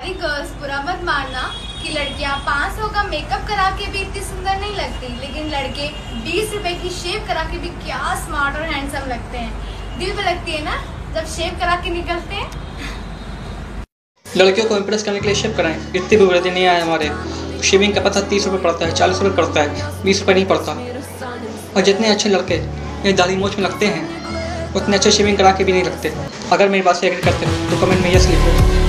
अरे गर्ल्स बुरा मत मानना कि लड़कियाँ पाँच सौ का मेकअप करा के भी इतनी सुंदर नहीं लगती, लेकिन लड़के बीस रुपए की शेप करा के भी क्या स्मार्ट और हैंडसम लगते हैं। दिल पे लगती है ना, जब शेप करा के निकलते हैं? लड़कियों को इम्प्रेस करने के लिए शेप कराएँ। इतनी भी वृद्धि नहीं आए हमारे। शेविंग का पता तीस रुपये पड़ता है, चालीस रुपये पड़ता है, बीस रुपये नहीं पड़ता। और जितने अच्छे लड़के ये दादी मोच में लगते हैं, उतने अच्छे शेविंग करा के भी नहीं लगते अगर मेरी बात से एग्री करते हो तो कमेंट में यस लिखो।